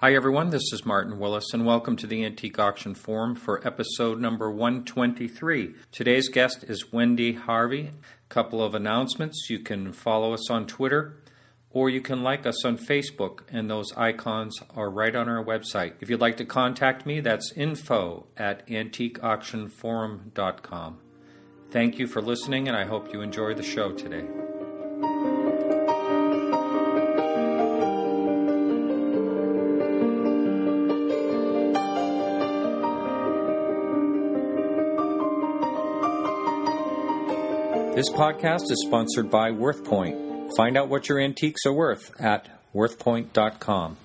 Hi, everyone. This is Martin Willis, and welcome to the Antique Auction Forum for episode number 123. Today's guest is Wendy Harvey. Couple of announcements. You can follow us on Twitter or you can like us on Facebook, and those icons are right on our website. If you'd like to contact me, that's info at antiqueauctionforum.com. Thank you for listening, and I hope you enjoy the show today. This podcast is sponsored by WorthPoint. Find out what your antiques are worth at worthpoint.com.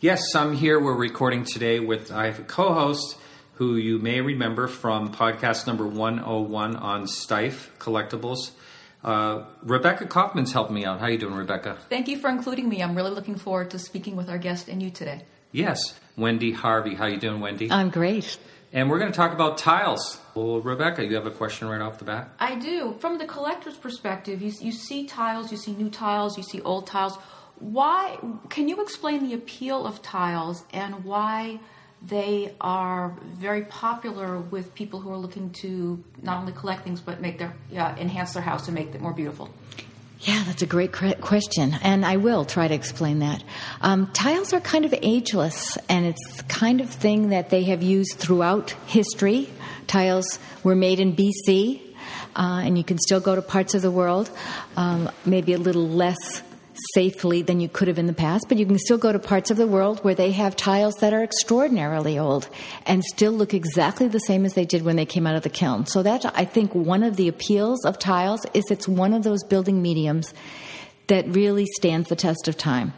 Yes, I'm here. We're recording today with I have a co-host who you may remember from podcast number 101 on Steiff Collectibles. Uh, Rebecca Kaufman's helped me out. How you doing, Rebecca? Thank you for including me. I'm really looking forward to speaking with our guest and you today. Yes, Wendy Harvey. How you doing, Wendy? I'm great. And we're going to talk about tiles. Well, Rebecca, you have a question right off the bat? I do. From the collector's perspective, you, you see tiles, you see new tiles, you see old tiles. Why? Can you explain the appeal of tiles and why they are very popular with people who are looking to not only collect things but make their yeah, enhance their house and make it more beautiful? Yeah, that's a great question, and I will try to explain that. Um, tiles are kind of ageless, and it's the kind of thing that they have used throughout history. Tiles were made in BC, uh, and you can still go to parts of the world, um, maybe a little less safely than you could have in the past, but you can still go to parts of the world where they have tiles that are extraordinarily old and still look exactly the same as they did when they came out of the kiln. So that I think one of the appeals of tiles is it's one of those building mediums that really stands the test of time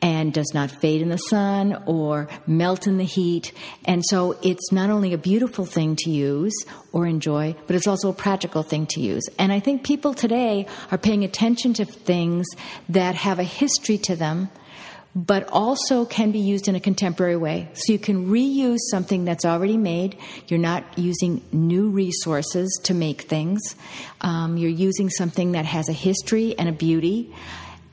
and does not fade in the sun or melt in the heat. And so it's not only a beautiful thing to use or enjoy, but it's also a practical thing to use. And I think people today are paying attention to things that have a history to them. But also can be used in a contemporary way. So you can reuse something that's already made. You're not using new resources to make things. Um, you're using something that has a history and a beauty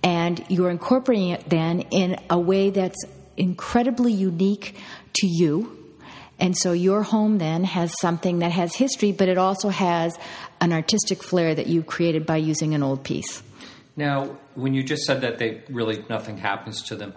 and you're incorporating it then in a way that's incredibly unique to you. And so your home then has something that has history, but it also has an artistic flair that you've created by using an old piece. Now, when you just said that they really nothing happens to them,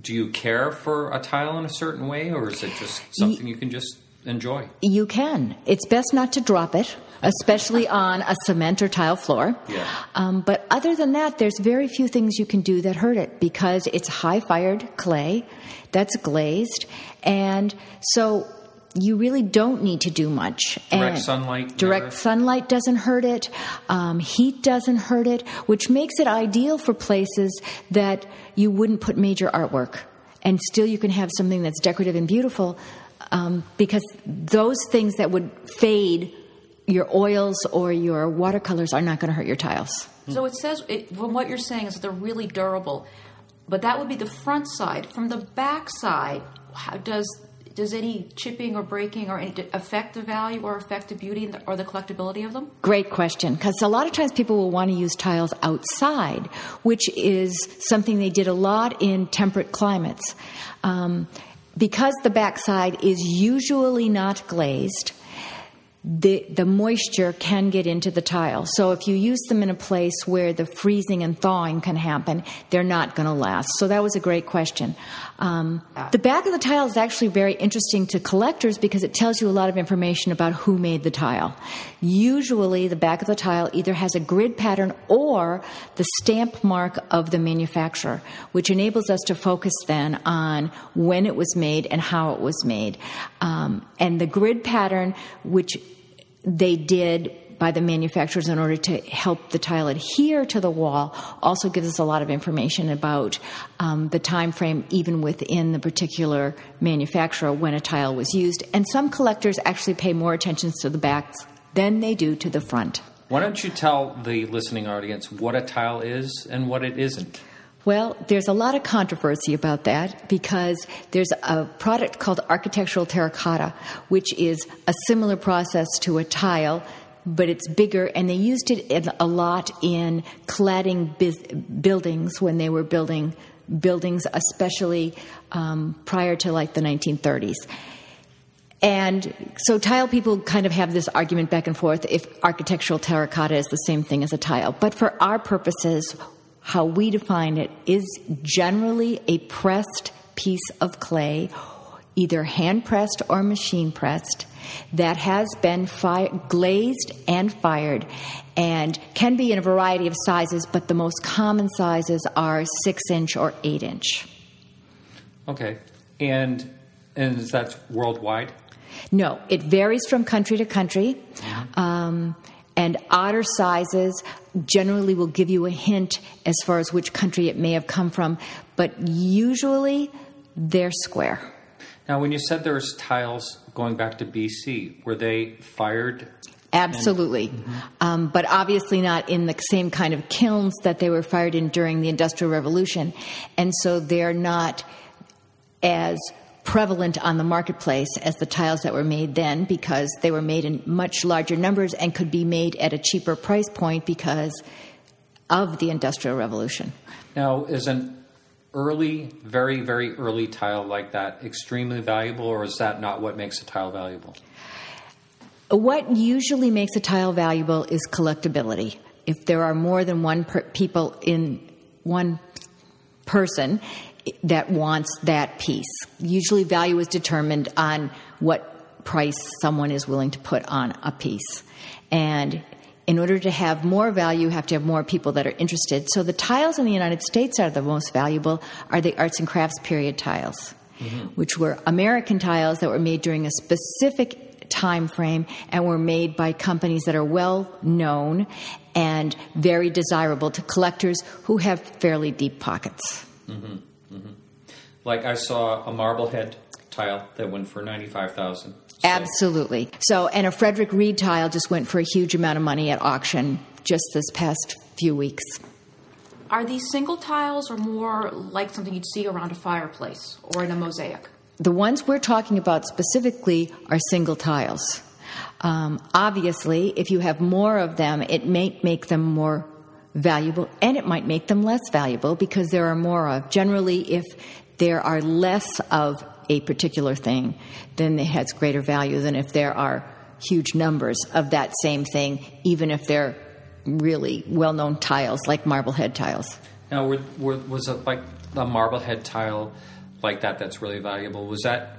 do you care for a tile in a certain way, or is it just something you can just enjoy? You can. It's best not to drop it especially on a cement or tile floor. Yeah. Um, but other than that, there's very few things you can do that hurt it because it's high fired clay that's glazed. And so you really don't need to do much. Direct and sunlight. Direct never. sunlight doesn't hurt it. Um, heat doesn't hurt it, which makes it ideal for places that you wouldn't put major artwork. And still, you can have something that's decorative and beautiful um, because those things that would fade your oils or your watercolors are not going to hurt your tiles. So it says, it, from what you're saying, is that they're really durable. But that would be the front side. From the back side, how does does any chipping or breaking or any affect the value or affect the beauty or the collectability of them? Great question, because a lot of times people will want to use tiles outside, which is something they did a lot in temperate climates. Um, because the backside is usually not glazed, the, the moisture can get into the tile. So if you use them in a place where the freezing and thawing can happen, they're not going to last. So that was a great question. Um, the back of the tile is actually very interesting to collectors because it tells you a lot of information about who made the tile. Usually, the back of the tile either has a grid pattern or the stamp mark of the manufacturer, which enables us to focus then on when it was made and how it was made. Um, and the grid pattern, which they did by the manufacturers in order to help the tile adhere to the wall also gives us a lot of information about um, the time frame even within the particular manufacturer when a tile was used. And some collectors actually pay more attention to the backs than they do to the front. Why don't you tell the listening audience what a tile is and what it isn't well, there's a lot of controversy about that because there's a product called architectural terracotta, which is a similar process to a tile, but it's bigger, and they used it a lot in cladding buildings when they were building buildings, especially um, prior to like the 1930s. And so tile people kind of have this argument back and forth if architectural terracotta is the same thing as a tile. But for our purposes, how we define it is generally a pressed piece of clay, either hand pressed or machine pressed, that has been fi- glazed and fired and can be in a variety of sizes, but the most common sizes are six inch or eight inch. Okay. And and is that worldwide? No, it varies from country to country. Um, and odder sizes generally will give you a hint as far as which country it may have come from, but usually they're square. Now, when you said there's tiles going back to BC, were they fired? Absolutely. Um, but obviously not in the same kind of kilns that they were fired in during the Industrial Revolution. And so they're not as prevalent on the marketplace as the tiles that were made then because they were made in much larger numbers and could be made at a cheaper price point because of the Industrial Revolution. Now, is an early, very, very early tile like that extremely valuable, or is that not what makes a tile valuable? What usually makes a tile valuable is collectability. If there are more than one per- people in one person that wants that piece, usually value is determined on what price someone is willing to put on a piece. And in order to have more value, you have to have more people that are interested. So the tiles in the United States are the most valuable are the arts and crafts period tiles, mm-hmm. which were American tiles that were made during a specific time frame and were made by companies that are well known and very desirable to collectors who have fairly deep pockets. Mm-hmm. Like I saw a Marblehead tile that went for ninety-five thousand. Absolutely. So, and a Frederick Rhead tile just went for a huge amount of money at auction just this past few weeks. Are these single tiles or more like something you'd see around a fireplace or in a mosaic? The ones we're talking about specifically are single tiles. Um, obviously, if you have more of them, it may make them more valuable and it might make them less valuable because there are more of. Generally, if there are less of a particular thing, then it has greater value than if there are huge numbers of that same thing, even if they're really well known tiles like Marblehead tiles. Now, were, were, was it like a Marblehead tile like that that's really valuable? Was that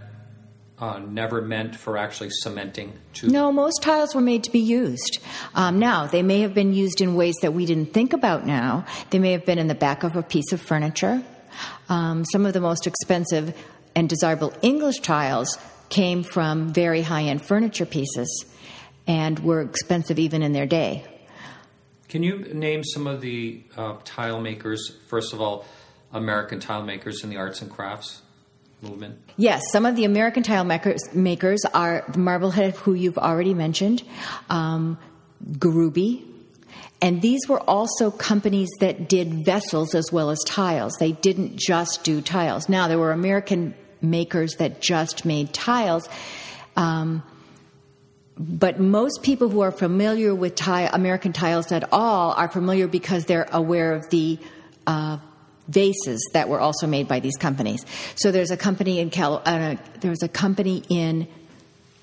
uh, never meant for actually cementing? To No, most tiles were made to be used. Um, now, they may have been used in ways that we didn't think about now. They may have been in the back of a piece of furniture. Um, some of the most expensive and desirable English tiles came from very high end furniture pieces and were expensive even in their day. Can you name some of the uh, tile makers? First of all, American tile makers in the arts and crafts movement. Yes, some of the American tile makers, makers are Marblehead, who you've already mentioned, um, Grueby, and these were also companies that did vessels as well as tiles. They didn't just do tiles. Now, there were American makers that just made tiles. Um, but most people who are familiar with tile, American tiles at all are familiar because they're aware of the uh, vases that were also made by these companies. So there's a company in Cal- uh, there's a company in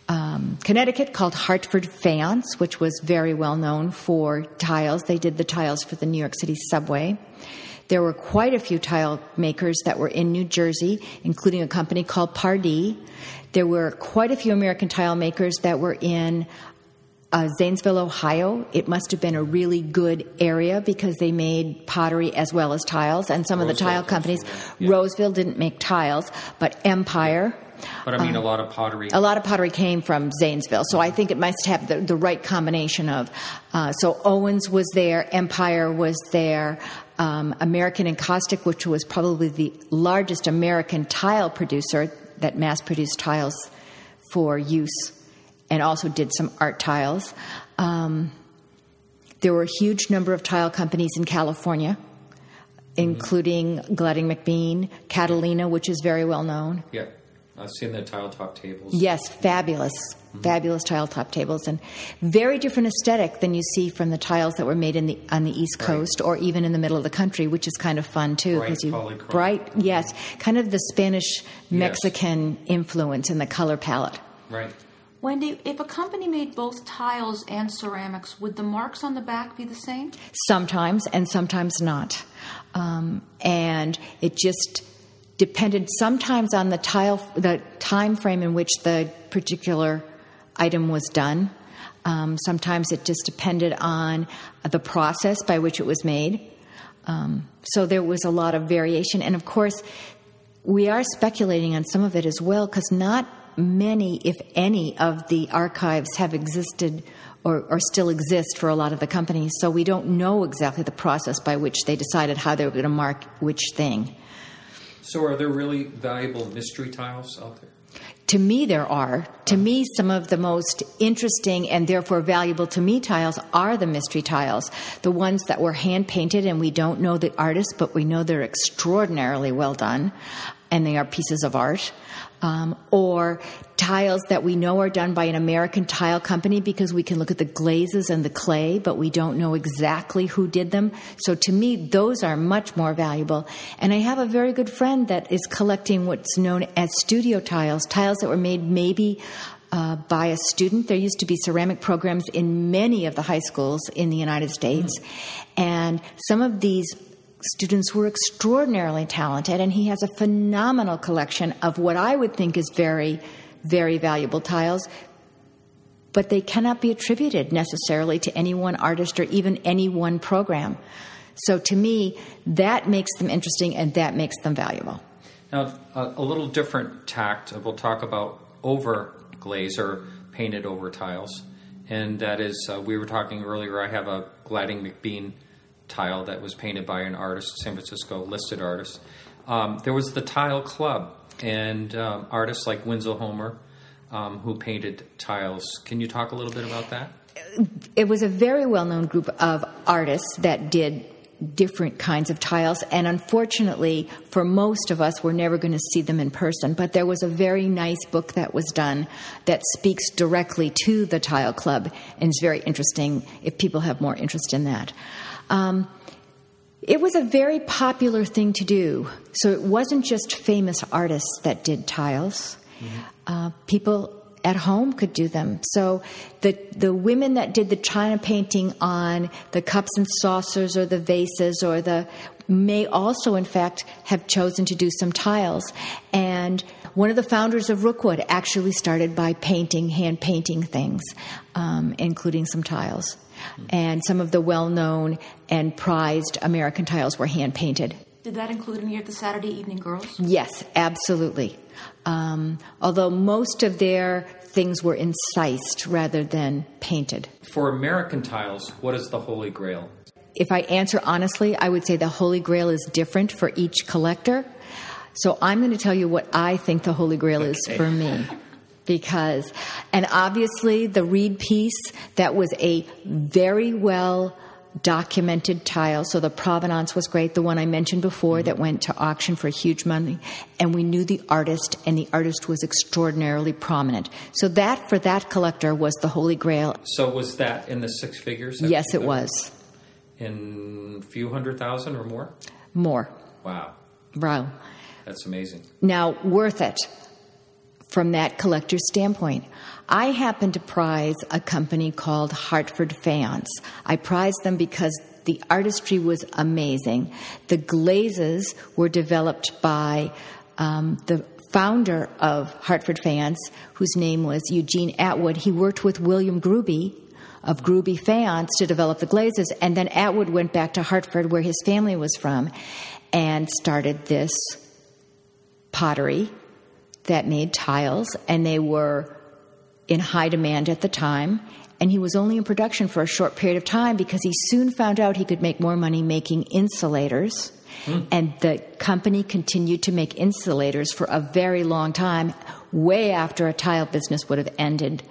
um, Connecticut called Hartford Faience, which was very well known for tiles. They did the tiles for the New York City subway. There were quite a few tile makers that were in New Jersey, including a company called Pardee. There were quite a few American tile makers that were in uh, Zanesville, Ohio. It must have been a really good area because they made pottery as well as tiles. And some of the tile companies, yeah. Roseville didn't make tiles, but Empire. But I mean, a lot of pottery. A lot of pottery came from Zanesville, so I think it must have the, the right combination of. Uh, so Owens was there, Empire was there, um, American Encaustic, which was probably the largest American tile producer that mass produced tiles for use and also did some art tiles. Um, there were a huge number of tile companies in California, including Gladding McBean, Catalina, which is very well known. yeah. I've seen the tile top tables. Yes, fabulous, mm-hmm. fabulous tile top tables, and very different aesthetic than you see from the tiles that were made in the on the East Coast right. or even in the middle of the country, which is kind of fun too. Bright, you polychrome. bright, yes, kind of the Spanish Mexican yes. influence in the color palette. Right. Wendy, if a company made both tiles and ceramics, would the marks on the back be the same? Sometimes, and sometimes not. Um, and it just depended sometimes on the tile, the time frame in which the particular item was done. Um, sometimes it just depended on the process by which it was made. Um, so there was a lot of variation, and of course, we are speculating on some of it as well because not many, if any, of the archives have existed or, or, still exist for a lot of the companies. So we don't know exactly the process by which they decided how they were going to mark which thing. So, are there really valuable mystery tiles out there? To me, there are. To me, some of the most interesting and therefore valuable to me tiles are the mystery tiles. The ones that were hand painted and we don't know the artist, but we know they're extraordinarily well done and they are pieces of art um, or tiles that we know are done by an American tile company because we can look at the glazes and the clay, but we don't know exactly who did them. So to me, those are much more valuable. And I have a very good friend that is collecting what's known as studio tiles, tiles that were made maybe uh, by a student. There used to be ceramic programs in many of the high schools in the United States. Mm. And some of these students were extraordinarily talented, and he has a phenomenal collection of what I would think is very, very valuable tiles. But they cannot be attributed necessarily to any one artist or even any one program. So to me, that makes them interesting and that makes them valuable. Now, a, little different tact. We'll talk about over glaze or painted over tiles. And that is, uh, we were talking earlier, I have a Gladding McBean tile that was painted by an artist, San Francisco listed artist. Um, there was the Tile Club and um, artists like Winslow Homer um, who painted tiles. Can you talk a little bit about that? It was a very well known group of artists that did different kinds of tiles, and unfortunately, for most of us, we're never going to see them in person. But there was a very nice book that was done that speaks directly to the Tile Club, and it's very interesting if people have more interest in that. Um, it was a very popular thing to do. So it wasn't just famous artists that did tiles. Mm-hmm. Uh, people at home could do them. So the the women that did the china painting on the cups and saucers or the vases or the may also in fact have chosen to do some tiles and one of the founders of Rookwood actually started by painting, hand painting things, um, including some tiles and some of the well known and prized American tiles were hand painted. Did that include any of the Saturday Evening Girls? Yes, absolutely. Um, although most of their things were incised rather than painted. For American tiles, what is the Holy Grail? If I answer honestly, I would say the Holy Grail is different for each collector. So I'm going to tell you what I think the Holy Grail okay. is for me because, and obviously the Rhead piece, that was a very well documented tile. So the provenance was great. The one I mentioned before that went to auction for huge money. And we knew the artist, and the artist was extraordinarily prominent. So that, for that collector, was the holy grail. So was that in the six figures? Yes, it was. In a few hundred thousand or more? More. Wow. Wow. That's amazing. Now, worth it from that collector's standpoint. I happen to prize a company called Hartford Faience. I prize them because the artistry was amazing. The glazes were developed by um, the founder of Hartford Faience, whose name was Eugene Atwood. He worked with William Grueby of Grueby Faience to develop the glazes, and then Atwood went back to Hartford, where his family was from, and started this pottery that made tiles, and they were in high demand at the time. And he was only in production for a short period of time because he soon found out he could make more money making insulators. Mm. And the company continued to make insulators for a very long time, way after a tile business would have ended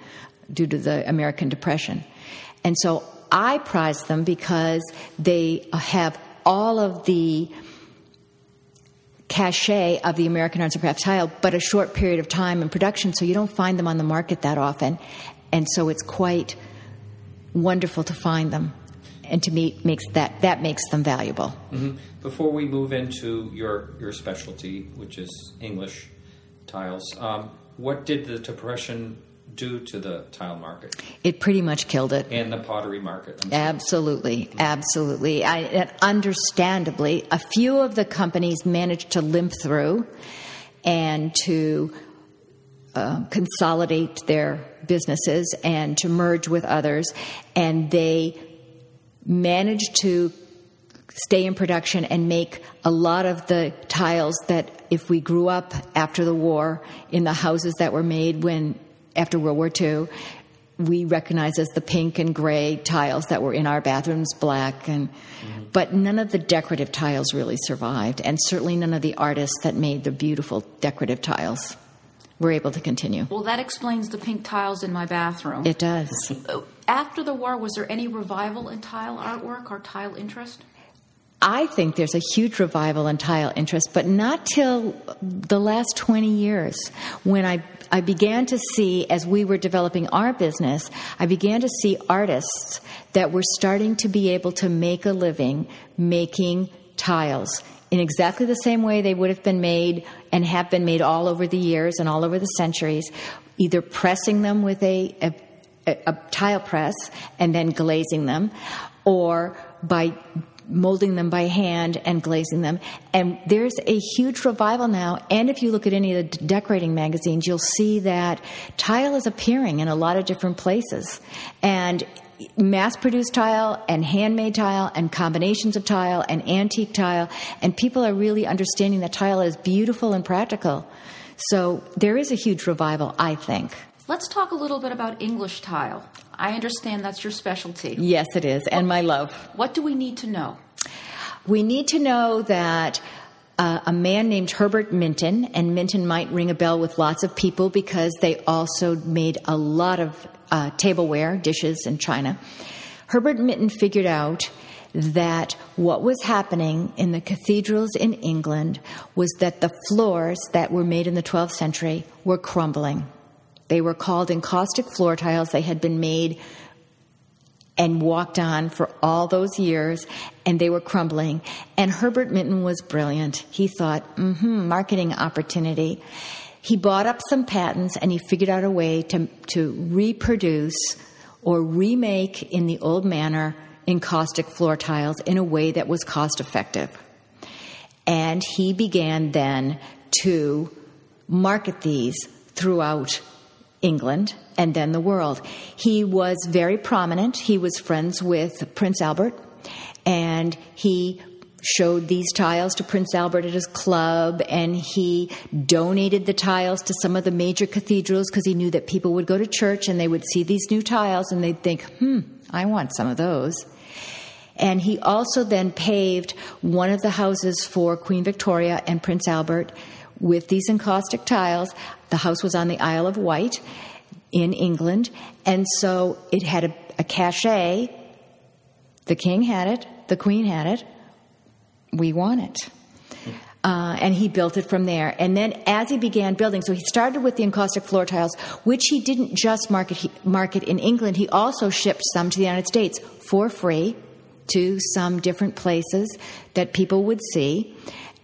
due to the American Depression. And so I prize them because they have all of the cachet of the American Arts and Crafts tile, but a short period of time in production, so you don't find them on the market that often. And so it's quite wonderful to find them. And to me, makes that that makes them valuable. Mm-hmm. Before we move into your your specialty, which is English tiles, um, what did the depression do to the tile market? It pretty much killed it. And the pottery market. Absolutely, absolutely. I, understandably, a few of the companies managed to limp through and to uh, consolidate their businesses and to merge with others, and they managed to stay in production and make a lot of the tiles that if we grew up after the war in the houses that were made when after World War II we recognize as the pink and gray tiles that were in our bathrooms black and mm-hmm. but none of the decorative tiles really survived. And certainly none of the artists that made the beautiful decorative tiles were able to continue. Well that explains the pink tiles in my bathroom. It does. After the war was there any revival in tile artwork or tile interest? I think there's a huge revival in tile interest, but not till the last 20 years when I, I began to see, as we were developing our business, I began to see artists that were starting to be able to make a living making tiles in exactly the same way they would have been made and have been made all over the years and all over the centuries, either pressing them with a, a, a tile press and then glazing them, or by molding them by hand and glazing them. And there's a huge revival now. And if you look at any of the decorating magazines, you'll see that tile is appearing in a lot of different places. And mass produced tile and handmade tile and combinations of tile and antique tile. And people are really understanding that tile is beautiful and practical. So there is a huge revival, I think. Let's talk a little bit about English tile. I understand that's your specialty. Yes, it is, and my love. What do we need to know? We need to know that uh, a man named Herbert Minton, and Minton might ring a bell with lots of people because they also made a lot of uh, tableware, dishes, and china. Herbert Minton figured out that what was happening in the cathedrals in England was that the floors that were made in the 12th century were crumbling. They were called encaustic floor tiles. They had been made and walked on for all those years and they were crumbling. And Herbert Minton was brilliant. He thought, mm-hmm, marketing opportunity. He bought up some patents and he figured out a way to, to reproduce or remake in the old manner encaustic floor tiles in a way that was cost effective. And he began then to market these throughout England and then the world. He was very prominent. He was friends with Prince Albert, and he showed these tiles to Prince Albert at his club, and he donated the tiles to some of the major cathedrals because he knew that people would go to church and they would see these new tiles and they'd think, hmm, I want some of those. And he also then paved one of the houses for Queen Victoria and Prince Albert with these encaustic tiles. The house was on the Isle of Wight in England, and so it had a, a cachet. The king had it, the queen had it. We want it. Uh, and he built it from there. And then as he began building, so he started with the encaustic floor tiles, which he didn't just market, he, market in England, he also shipped some to the United States for free to some different places that people would see.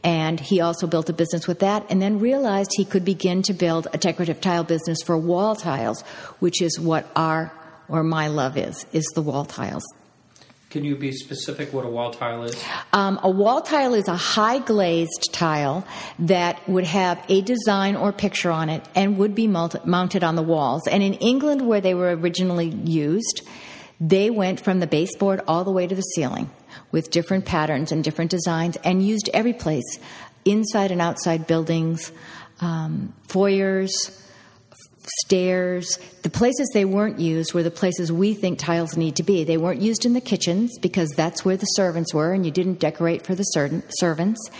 And he also built a business with that and then realized he could begin to build a decorative tile business for wall tiles, which is what our or my love is, is the wall tiles. Can you be specific what a wall tile is? Um, a wall tile is a high glazed tile that would have a design or picture on it and would be mounted on the walls. And in England, where they were originally used, they went from the baseboard all the way to the ceiling with different patterns and different designs and used every place inside and outside buildings, um, foyers, stairs. The places they weren't used were the places we think tiles need to be. They weren't used in the kitchens because that's where the servants were and you didn't decorate for the servants.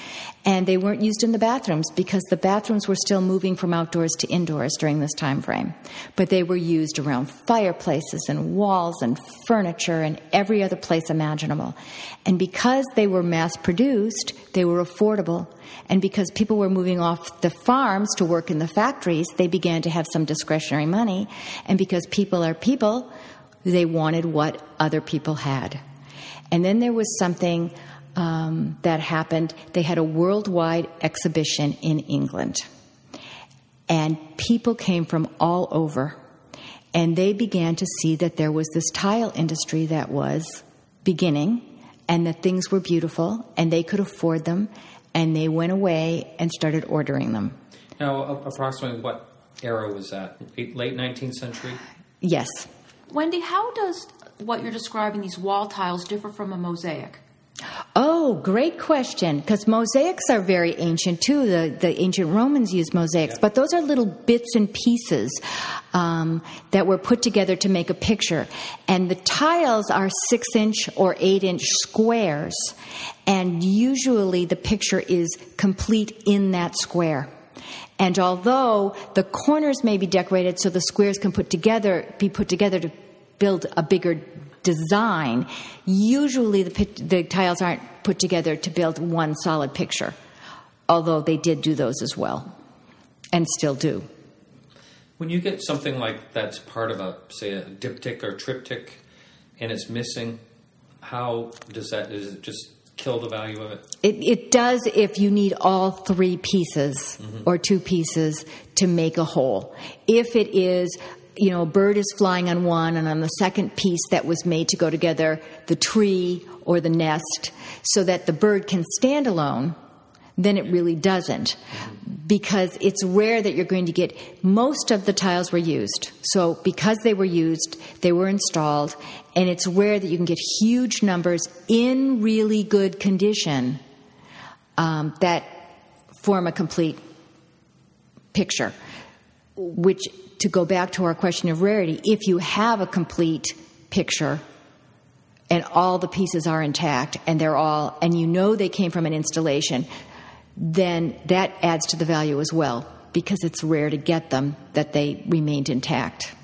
And they weren't used in the bathrooms because the bathrooms were still moving from outdoors to indoors during this time frame. But they were used around fireplaces and walls and furniture and every other place imaginable. And because they were mass produced, they were affordable. And because people were moving off the farms to work in the factories, they began to have some discretionary money. And because people are people, they wanted what other people had. And then there was something um, that happened. They had a worldwide exhibition in England. And people came from all over. And they began to see that there was this tile industry that was beginning and that things were beautiful and they could afford them. And they went away and started ordering them. Now, approximately what era was that? Late 19th century? Yes. Wendy, how does what you're describing, these wall tiles, differ from a mosaic? Oh, great question. Because mosaics are very ancient too. The, the ancient Romans used mosaics, yeah. but those are little bits and pieces um, that were put together to make a picture. And the tiles are six inch or eight inch squares, and usually the picture is complete in that square. And although the corners may be decorated so the squares can put together, be put together to build a bigger design, usually the, the tiles aren't put together to build one solid picture, although they did do those as well and still do. When you get something like that's part of a, say, a diptych or triptych and it's missing, how does that, is it just kill the value of it? It, it does if you need all three pieces mm-hmm. or two pieces to make a whole. If it is you know, a bird is flying on one, and on the second piece that was made to go together, the tree or the nest, so that the bird can stand alone, then it really doesn't. Because it's rare that you're going to get, most of the tiles were used. So, because they were used, they were installed, and it's rare that you can get huge numbers in really good condition um, that form a complete picture, which to go back to our question of rarity, if you have a complete picture and all the pieces are intact and they're all, and you know they came from an installation, then that adds to the value as well because it's rare to get them that they remained intact.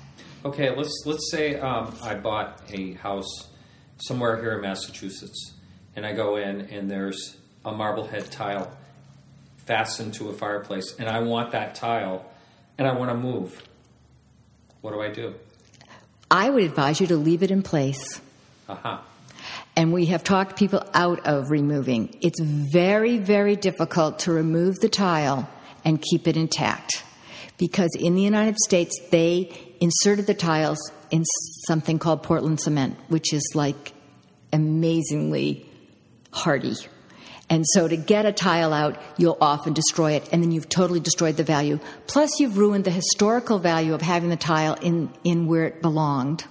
Okay, let's let's say um, I bought a house somewhere here in Massachusetts, and I go in and there's a marblehead tile fastened to a fireplace, and I want that tile, and I want to move. What do I do? I would advise you to leave it in place. Uh-huh. And we have talked people out of removing. It's very, very difficult to remove the tile and keep it intact. Because in the United States, they inserted the tiles in something called Portland cement, which is like amazingly hardy. And so to get a tile out, you'll often destroy it, and then you've totally destroyed the value. Plus, you've ruined the historical value of having the tile in, in where it belonged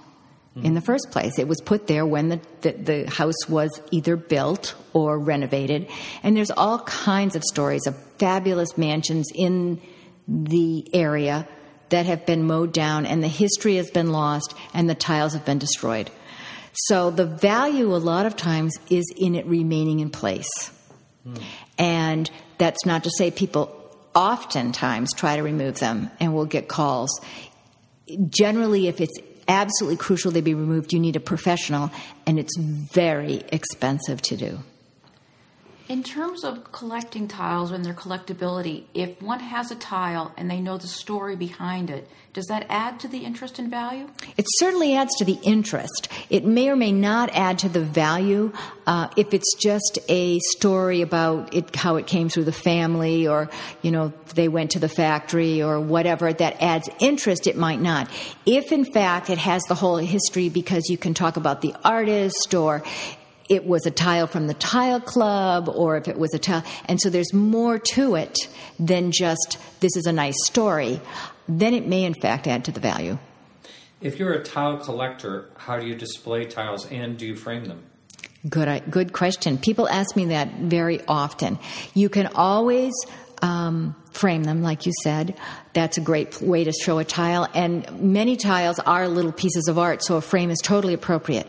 mm-hmm. in the first place. It was put there when the, the, the house was either built or renovated. And there's all kinds of stories of fabulous mansions in the area that have been mowed down, and the history has been lost, and the tiles have been destroyed. So the value, a lot of times, is in it remaining in place. And that's not to say people oftentimes try to remove them and will get calls. Generally, if it's absolutely crucial they be removed, you need a professional, and it's very expensive to do. In terms of collecting tiles and their collectability, if one has a tile and they know the story behind it, does that add to the interest and value? It certainly adds to the interest. It may or may not add to the value uh, if it's just a story about it, how it came through the family, or you know they went to the factory, or whatever. That adds interest. It might not. If in fact it has the whole history because you can talk about the artist, or it was a tile from the tile club or if it was a tile. And so there's more to it than just this is a nice story. Then it may, in fact, add to the value. If you're a tile collector, how do you display tiles and do you frame them? Good, good question. People ask me that very often. You can always um, frame them, like you said. That's a great way to show a tile. And many tiles are little pieces of art, so a frame is totally appropriate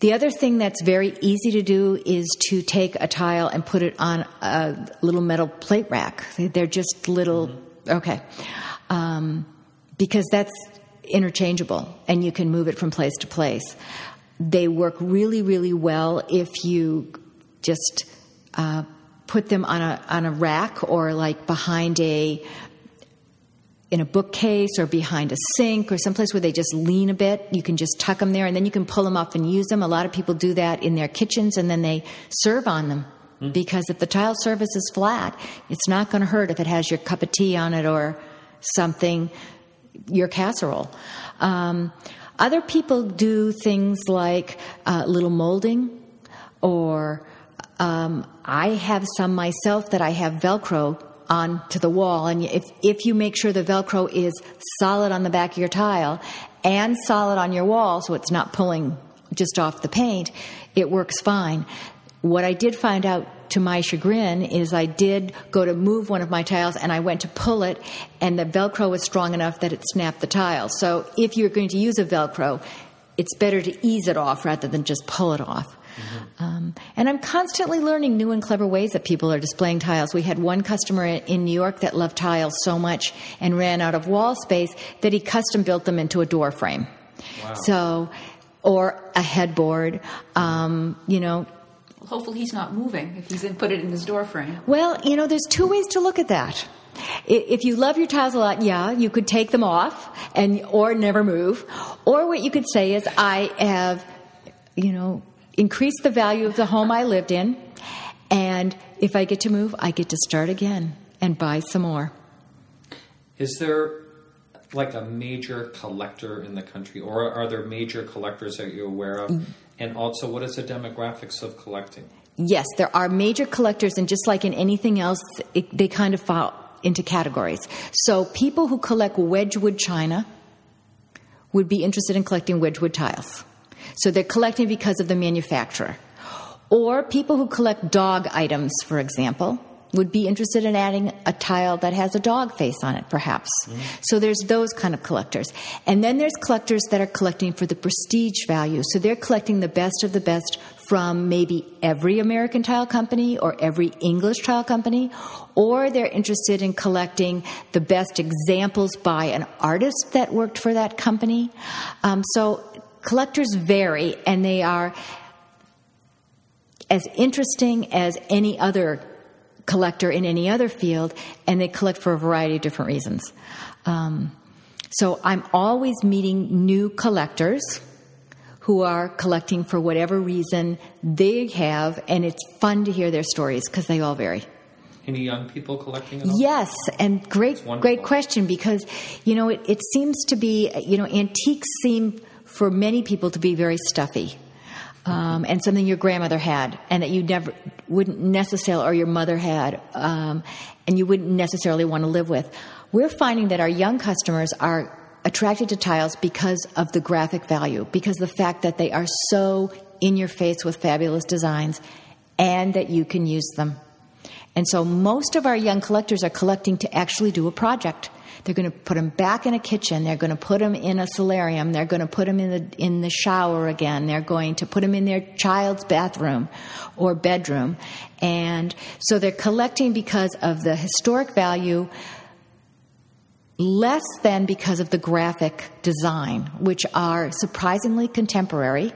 The other thing that's very easy to do is to take a tile and put it on a little metal plate rack. They're just little, mm-hmm. okay. Um, because that's interchangeable and you can move it from place to place. They work really, really well if you just uh, put them on a on a rack or like behind a in a bookcase or behind a sink or someplace where they just lean a bit. You can just tuck them there and then you can pull them up and use them. A lot of people do that in their kitchens and then they serve on them. Mm. Because if the tile surface is flat, it's not going to hurt if it has your cup of tea on it or something your casserole. Um, other people do things like uh, little molding, or um, I have some myself that I have Velcro on to the wall. And if, if you make sure the Velcro is solid on the back of your tile and solid on your wall, so it's not pulling just off the paint, it works fine. What I did find out to my chagrin is I did go to move one of my tiles and I went to pull it and the Velcro was strong enough that it snapped the tile. So if you're going to use a Velcro, it's better to ease it off rather than just pull it off. Mm-hmm. Um, and I'm constantly learning new and clever ways that people are displaying tiles. We had one customer in New York that loved tiles so much and ran out of wall space that he custom built them into a door frame. Wow. So, or a headboard. Um, you know, hopefully he's not moving if he's in, put it in his door frame. Well, you know, there's two ways to look at that. If you love your tiles a lot, yeah, you could take them off and or never move. Or what you could say is, I have, you know, increased the value of the home I lived in, and if I get to move, I get to start again and buy some more. Is there like a major collector in the country, or are there major collectors that you're aware of? Mm. And also, what is the demographics of collecting? Yes, there are major collectors, and just like in anything else, it, they kind of fall into categories. So, people who collect Wedgwood china would be interested in collecting Wedgwood tiles. So, they're collecting because of the manufacturer. Or people who collect dog items, for example, would be interested in adding a tile that has a dog face on it, perhaps. Mm-hmm. So there's those kind of collectors. And then there's collectors that are collecting for the prestige value. So they're collecting the best of the best from maybe every American tile company or every English tile company, or they're interested in collecting the best examples by an artist that worked for that company. Um, so collectors vary, and they are as interesting as any other collector in any other field, and they collect for a variety of different reasons. Um, so I'm always meeting new collectors who are collecting for whatever reason they have, and it's fun to hear their stories because they all vary. Any young people collecting? Yes, and great, great question because you know it, it seems to be you know antiques seem for many people to be very stuffy um, and something your grandmother had, and that you never wouldn't necessarily, or your mother had, um, and you wouldn't necessarily want to live with. We're finding that our young customers are attracted to tiles because of the graphic value, because the fact that they are so in your face with fabulous designs, and that you can use them. And so most of our young collectors are collecting to actually do a project. They're going to put them back in a kitchen. They're going to put them in a solarium. They're going to put them in the in the shower again. They're going to put them in their child's bathroom or bedroom. And so they're collecting because of the historic value less than because of the graphic design, which are surprisingly contemporary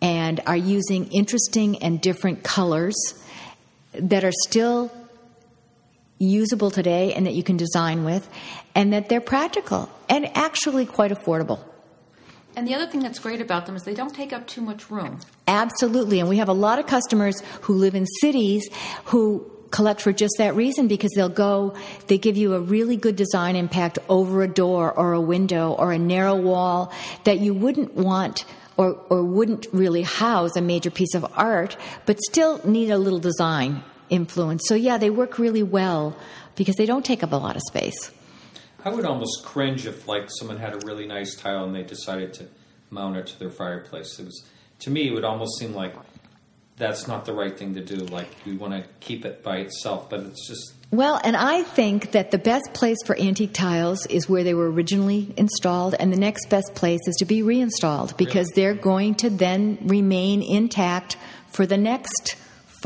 and are using interesting and different colors that are still usable today and that you can design with, and that they're practical and actually quite affordable. And the other thing that's great about them is they don't take up too much room. Absolutely. And we have a lot of customers who live in cities who collect for just that reason because they'll go, they give you a really good design impact over a door or a window or a narrow wall that you wouldn't want or, or wouldn't really house a major piece of art, but still need a little design influence. So, yeah, they work really well because they don't take up a lot of space. I would almost cringe if, like, someone had a really nice tile and they decided to mount it to their fireplace. It was, to me, it would almost seem like that's not the right thing to do. Like we want to keep it by itself, but it's just well, and I think that the best place for antique tiles is where they were originally installed, and the next best place is to be reinstalled because really? they're going to then remain intact for the next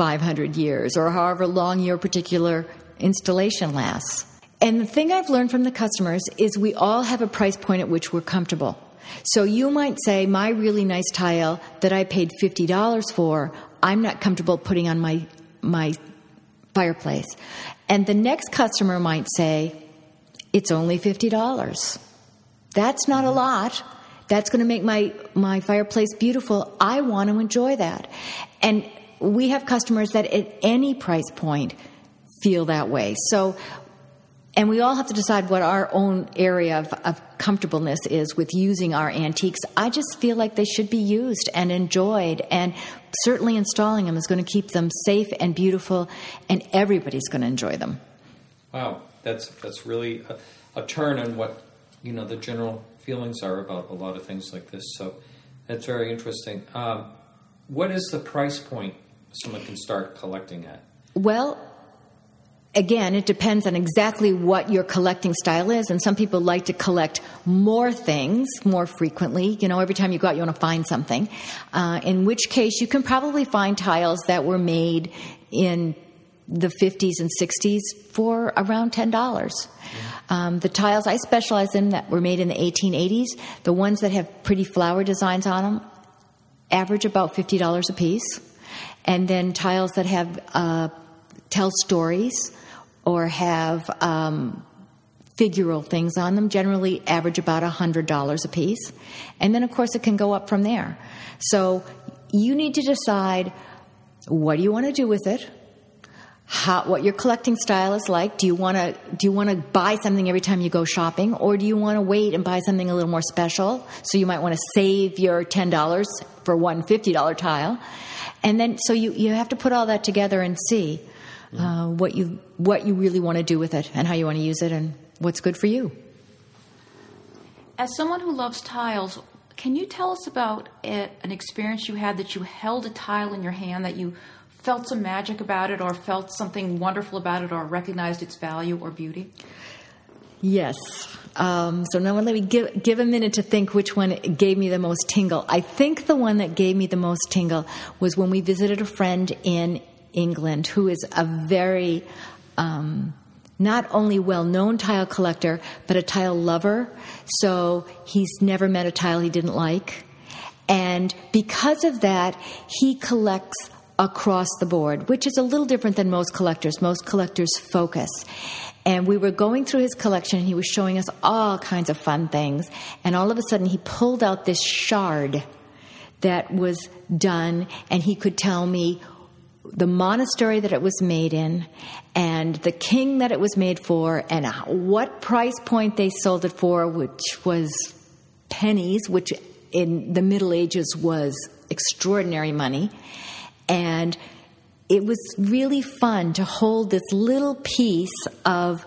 500 years or however long your particular installation lasts. And the thing I've learned from the customers is we all have a price point at which we're comfortable. So you might say, my really nice tile that I paid $50 for, I'm not comfortable putting on my, my fireplace. And the next customer might say, it's only $50. That's not a lot. That's going to make my, my fireplace beautiful. I want to enjoy that. And we have customers that at any price point feel that way. So and we all have to decide what our own area of, of, comfortableness is with using our antiques. I just feel like they should be used and enjoyed, and certainly installing them is going to keep them safe and beautiful, and everybody's going to enjoy them. Wow, that's that's really a, a turn on what you know the general feelings are about a lot of things like this. So that's very interesting. Um, what is the price point someone can start collecting at? Well, again, it depends on exactly what your collecting style is. And some people like to collect more things more frequently. You know, every time you go out, you want to find something. Uh, in which case, you can probably find tiles that were made in the 50s and 60s for around $10. Um, the tiles I specialize in that were made in the 1880s, the ones that have pretty flower designs on them, average about $50 a piece. And then tiles that have uh, tell stories or have um, figural things on them, generally average about $100 a piece. And then, of course, it can go up from there. So you need to decide what do you want to do with it? How, what your collecting style is like. Do you want to do you want to buy something every time you go shopping, or do you want to wait and buy something a little more special? So you might want to save your ten dollars for one fifty dollar tile, and then so you you have to put all that together and see uh, what you what you really want to do with it and how you want to use it and what's good for you. As someone who loves tiles, can you tell us about an experience you had that you held a tile in your hand that you felt some magic about it or felt something wonderful about it or recognized its value or beauty? Yes. Um, so now let me give, give a minute to think which one gave me the most tingle. I think the one that gave me the most tingle was when we visited a friend in England, who is a very um, not only well known tile collector, but a tile lover. So he's never met a tile he didn't like. And because of that, he collects across the board, which is a little different than most collectors. Most collectors focus. And we were going through his collection, and he was showing us all kinds of fun things. And all of a sudden, he pulled out this shard that was done, and he could tell me the monastery that it was made in and the king that it was made for and what price point they sold it for, which was pennies, which in the Middle Ages was extraordinary money. And it was really fun to hold this little piece of,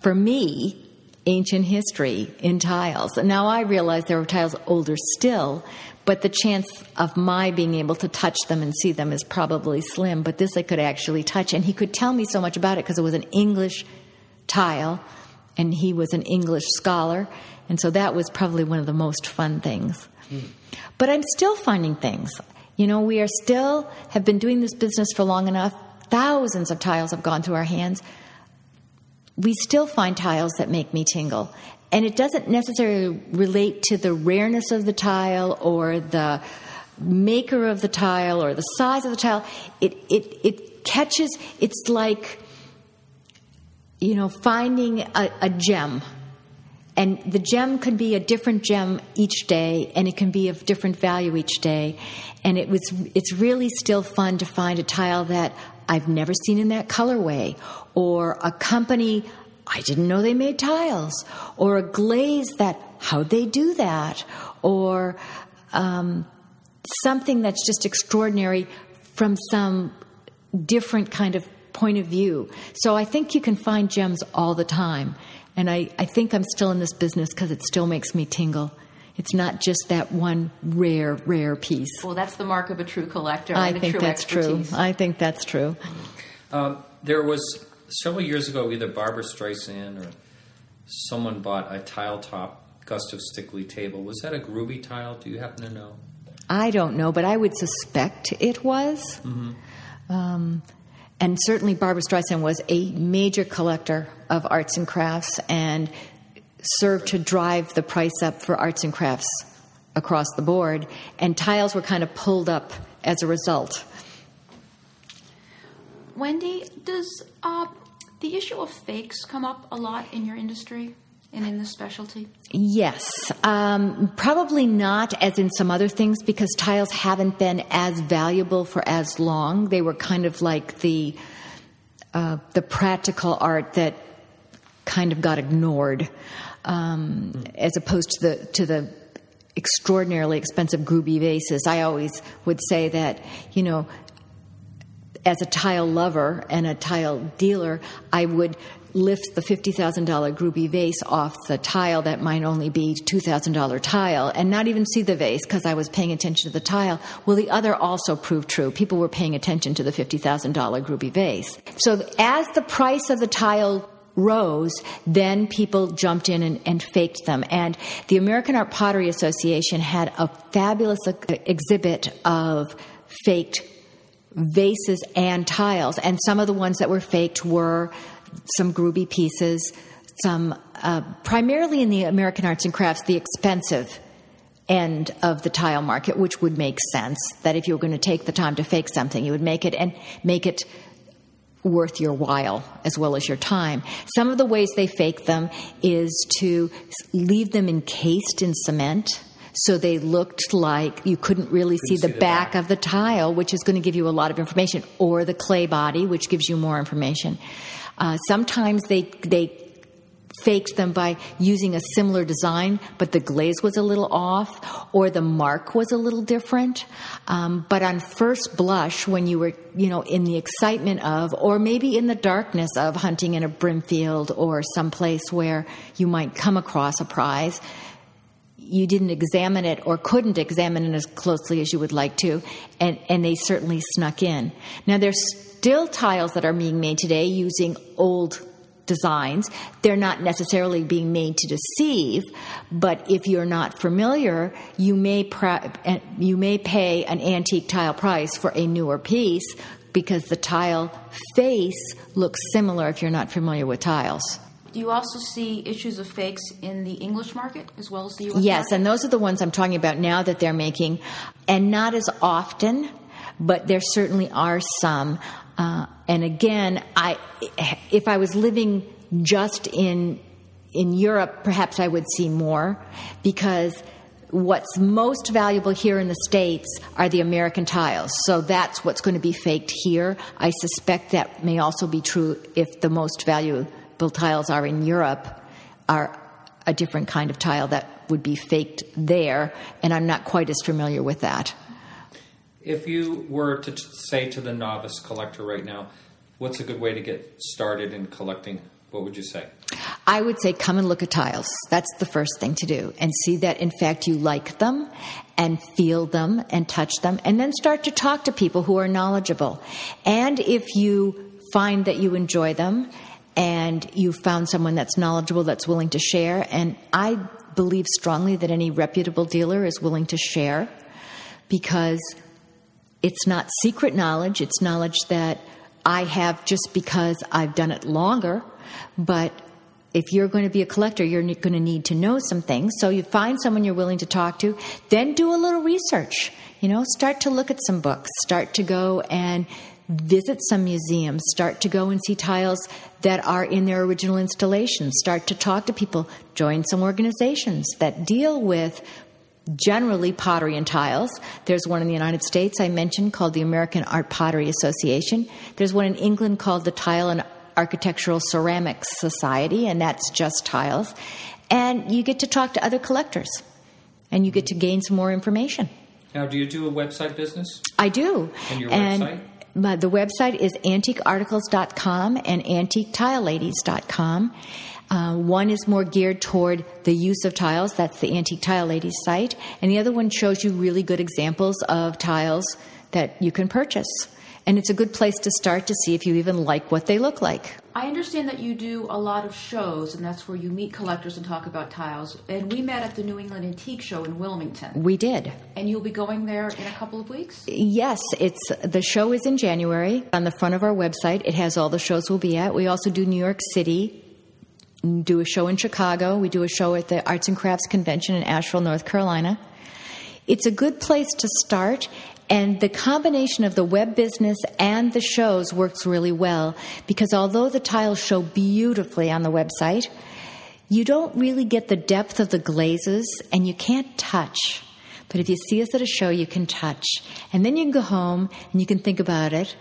for me, ancient history in tiles. And now I realize there were tiles older still, but the chance of my being able to touch them and see them is probably slim. But this I could actually touch, and he could tell me so much about it because it was an English tile, and he was an English scholar, and so that was probably one of the most fun things. Mm. But I'm still finding things. You know, we are still have been doing this business for long enough. Thousands of tiles have gone through our hands. We still find tiles that make me tingle. And it doesn't necessarily relate to the rareness of the tile or the maker of the tile or the size of the tile. It, it, it catches, it's like, you know, finding a, a gem. And the gem can be a different gem each day, and it can be of different value each day. And it was, it's really still fun to find a tile that I've never seen in that colorway, or a company I didn't know they made tiles, or a glaze that, how'd they do that? Or um, something that's just extraordinary from some different kind of point of view. So I think you can find gems all the time. And I, I think I'm still in this business because it still makes me tingle. It's not just that one rare, rare piece. Well, that's the mark of a true collector. I think that's expertise. true. I think that's true. Um, there was several years ago, either Barbra Streisand or someone bought a tile top Gustav Stickley table. Was that a Grueby tile? Do you happen to know? I don't know, but I would suspect it was. Mm-hmm. Um, and certainly, Barbra Streisand was a major collector of arts and crafts and served to drive the price up for arts and crafts across the board. And tiles were kind of pulled up as a result. Wendy, does uh, the issue of fakes come up a lot in your industry and in this specialty? Yes. Um, probably not as in some other things because tiles haven't been as valuable for as long. They were kind of like the uh, the practical art that kind of got ignored, um, as opposed to the to the extraordinarily expensive Grueby vases. I always would say that you know as a tile lover and a tile dealer, I would lift the $50,000 Grueby vase off the tile that might only be $2,000 tile and not even see the vase because I was paying attention to the tile. Well, the other also proved true. People were paying attention to the $50,000 Grueby vase. So as the price of the tile rose, then people jumped in and, and, faked them. And the American Art Pottery Association had a fabulous exhibit of faked vases and tiles. And some of the ones that were faked were some Grueby pieces, some uh, primarily in the American arts and crafts, the expensive end of the tile market, which would make sense that if you were going to take the time to fake something, you would make it and make it worth your while as well as your time. Some of the ways they fake them is to leave them encased in cement so they looked like you couldn't really couldn't see, the, see the back, back, of the tile, which is going to give you a lot of information, or the clay body, which gives you more information. Uh, sometimes they they faked them by using a similar design, but the glaze was a little off or the mark was a little different. Um, but on first blush, when you were, you know, in the excitement of, or maybe in the darkness of hunting in a brimfield or someplace where you might come across a prize, you didn't examine it or couldn't examine it as closely as you would like to, and, and they certainly snuck in. Now, there's still tiles that are being made today using old designs. They're not necessarily being made to deceive, but if you're not familiar, you may you may pay an antique tile price for a newer piece because the tile face looks similar if you're not familiar with tiles. Do you also see issues of fakes in the English market as well as the U.S. Yes, market? and those are the ones I'm talking about now that they're making, and not as often, but there certainly are some. Uh, and again, I, if I was living just in in Europe, perhaps I would see more because what's most valuable here in the States are the American tiles. So that's what's going to be faked here. I suspect that may also be true if the most valuable tiles are in Europe are a different kind of tile that would be faked there, and I'm not quite as familiar with that. If you were to say to the novice collector right now, what's a good way to get started in collecting? What would you say? I would say come and look at tiles. That's the first thing to do and see that in fact you like them and feel them and touch them and then start to talk to people who are knowledgeable. And if you find that you enjoy them and you found someone that's knowledgeable, that's willing to share. And I believe strongly that any reputable dealer is willing to share because it's not secret knowledge, it's knowledge that I have just because I've done it longer. But if you're going to be a collector, you're going to need to know some things. So you find someone you're willing to talk to, then do a little research. You know, start to look at some books, start to go and visit some museums, start to go and see tiles that are in their original installations, start to talk to people, join some organizations that deal with generally pottery and tiles. There's one in the United States I mentioned called the American Art Pottery Association. There's one in England called the Tile and Architectural Ceramics Society, and that's just tiles. And you get to talk to other collectors and you get to gain some more information. Now, do you do a website business? I do. And your and website? the website is antiquearticles.com and antiquetileladies.com. Uh, one is more geared toward the use of tiles. That's the Antique Tile Ladies site. And the other one shows you really good examples of tiles that you can purchase. And it's a good place to start to see if you even like what they look like. I understand that you do a lot of shows, and that's where you meet collectors and talk about tiles. And we met at the New England Antique Show in Wilmington. We did. And you'll be going there in a couple of weeks? Yes, it's the show is in January. On the front of our website, it has all the shows we'll be at. We also do New York City, do a show in Chicago. We do a show at the Arts and Crafts Convention in Asheville, North Carolina. It's a good place to start, and the combination of the web business and the shows works really well because although the tiles show beautifully on the website, you don't really get the depth of the glazes and you can't touch. But if you see us at a show, you can touch. And then you can go home and you can think about it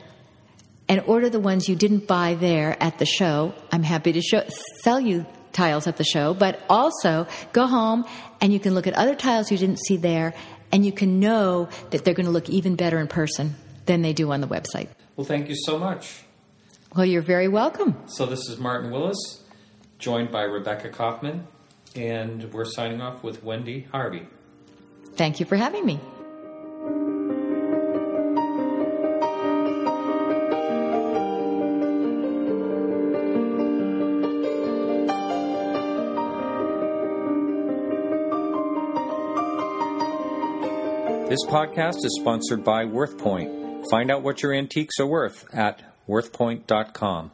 and order the ones you didn't buy there at the show. I'm happy to show, sell you tiles at the show, but also go home and you can look at other tiles you didn't see there and you can know that they're going to look even better in person than they do on the website. Well, thank you so much. Well, you're very welcome. So, this is Martin Willis, joined by Rebecca Kaufman, and we're signing off with Wendy Harvey. Thank you for having me. This podcast is sponsored by WorthPoint. Find out what your antiques are worth at worthpoint.com.